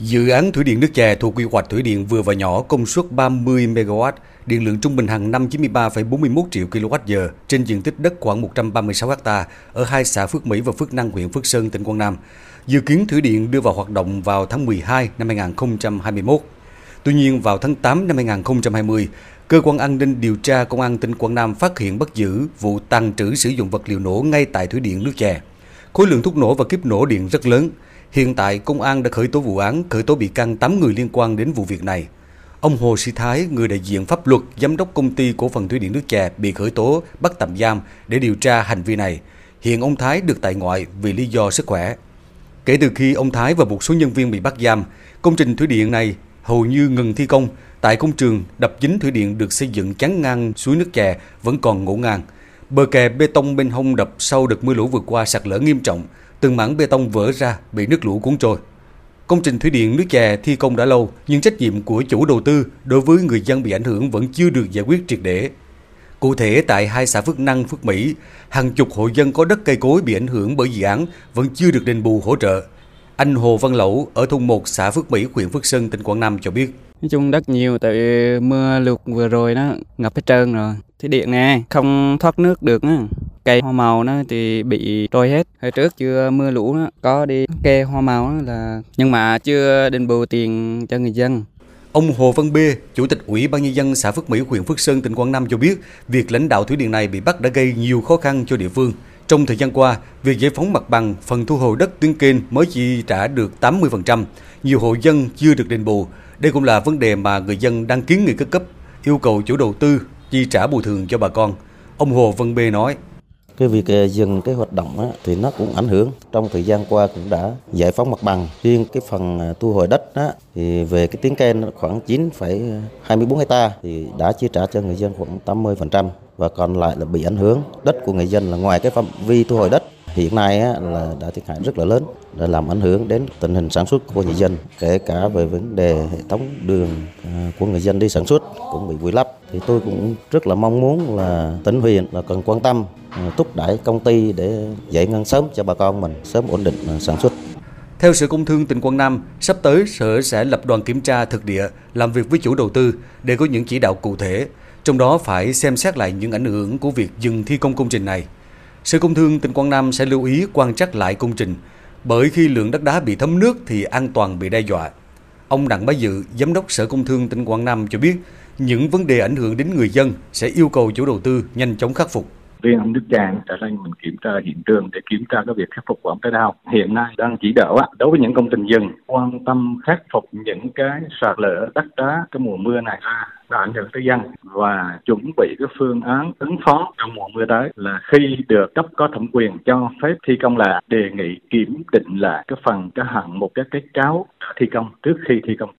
Dự án thủy điện nước chè thuộc quy hoạch thủy điện vừa và nhỏ công suất 30 MW, điện lượng trung bình hàng năm 93,41 triệu kWh trên diện tích đất khoảng 136 ha ở hai xã Phước Mỹ và Phước Năng, huyện Phước Sơn, tỉnh Quảng Nam. Dự kiến thủy điện đưa vào hoạt động vào tháng 12 năm 2021. Tuy nhiên, vào tháng 8 năm 2020, Cơ quan an ninh điều tra Công an tỉnh Quảng Nam phát hiện bắt giữ vụ tàn trữ sử dụng vật liệu nổ ngay tại thủy điện nước chè. Khối lượng thuốc nổ và kiếp nổ điện rất lớn. Hiện tại, công an đã khởi tố vụ án, khởi tố bị can 8 người liên quan đến vụ việc này. Ông Hồ Sĩ Thái, người đại diện pháp luật, giám đốc công ty cổ phần thủy điện nước chè bị khởi tố, bắt tạm giam để điều tra hành vi này. Hiện ông Thái được tại ngoại vì lý do sức khỏe. Kể từ khi ông Thái và một số nhân viên bị bắt giam, công trình thủy điện này hầu như ngừng thi công. Tại công trường, đập chính thủy điện được xây dựng chắn ngang suối nước chè vẫn còn ngổn ngang. Bờ kè bê tông bên hông đập sau đợt mưa lũ vừa qua sạt lở nghiêm trọng, từng mảng bê tông vỡ ra bị nước lũ cuốn trôi. Công trình thủy điện nước chè thi công đã lâu, nhưng trách nhiệm của chủ đầu tư đối với người dân bị ảnh hưởng vẫn chưa được giải quyết triệt để. Cụ thể tại hai xã Phước Năng, Phước Mỹ, hàng chục hộ dân có đất cây cối bị ảnh hưởng bởi dự án vẫn chưa được đền bù hỗ trợ. Anh Hồ Văn Lẩu ở thôn 1 xã Phước Mỹ, huyện Phước Sơn, tỉnh Quảng Nam cho biết. Nói chung đất nhiều tại mưa lụt vừa rồi nó ngập hết trơn rồi. Thủy điện nè, không thoát nước được á. Cây hoa màu nó thì bị trôi hết. Hồi trước chưa mưa lũ nó có đi kê hoa màu là nhưng mà chưa đền bù tiền cho người dân. Ông Hồ Văn Bê, Chủ tịch Ủy ban Nhân dân xã Phước Mỹ, huyện Phước Sơn, tỉnh Quảng Nam cho biết, việc lãnh đạo thủy điện này bị bắt đã gây nhiều khó khăn cho địa phương. Trong thời gian qua, việc giải phóng mặt bằng, phần thu hồi đất tuyến kênh mới chỉ trả được 80%, nhiều hộ dân chưa được đền bù. Đây cũng là vấn đề mà người dân đang kiến nghị các cấp, yêu cầu chủ đầu tư chi trả bồi thường cho bà con. Ông Hồ Văn Bê nói. Cái việc ờ, dừng cái hoạt động á, thì nó cũng ảnh hưởng. Trong thời gian qua cũng đã giải phóng mặt bằng. Riêng cái phần ờ, thu hồi đất á, thì về cái tiếng kênh khoảng 9,24 ờ, hecta thì đã chi trả cho người dân khoảng 80% và còn lại là bị ảnh hưởng. Đất của người dân là ngoài cái phạm vi thu hồi đất hiện nay là đã thiệt hại rất là lớn đã làm ảnh hưởng đến tình hình sản xuất của người dân kể cả về vấn đề hệ thống đường à, của người dân đi sản xuất cũng bị vùi lấp thì tôi cũng rất là mong muốn là tỉnh huyện là cần quan tâm à, thúc đẩy công ty để giải ngân sớm cho bà con mình sớm ổn định à, sản xuất theo Sở Công Thương tỉnh Quảng Nam, sắp tới Sở sẽ lập đoàn kiểm tra thực địa, làm việc với chủ đầu tư để có những chỉ đạo cụ thể, trong đó phải xem xét lại những ảnh hưởng của việc dừng thi công công trình này. Sở Công Thương tỉnh Quảng Nam sẽ lưu ý quan trắc lại công trình, bởi khi lượng đất đá bị thấm nước thì an toàn bị đe dọa. Ông Đặng Bá Dự, Giám đốc Sở Công Thương tỉnh Quảng Nam cho biết, những vấn đề ảnh hưởng đến người dân sẽ yêu cầu chủ đầu tư nhanh chóng khắc phục riêng ông Đức Tràng trở lên mình kiểm tra hiện trường để kiểm tra cái việc khắc phục của ông Cái đau. Hiện nay đang chỉ đạo đối với những công trình rừng, quan tâm khắc phục những cái sạt lở, đất đá, cái mùa mưa này ra, đã ảnh hưởng tới dân. Và chuẩn bị cái phương án ứng phó trong mùa mưa tới là khi được cấp có thẩm quyền cho phép thi công là đề nghị kiểm định lại cái phần, cái hạng một cái cái cáo thi công trước khi thi công.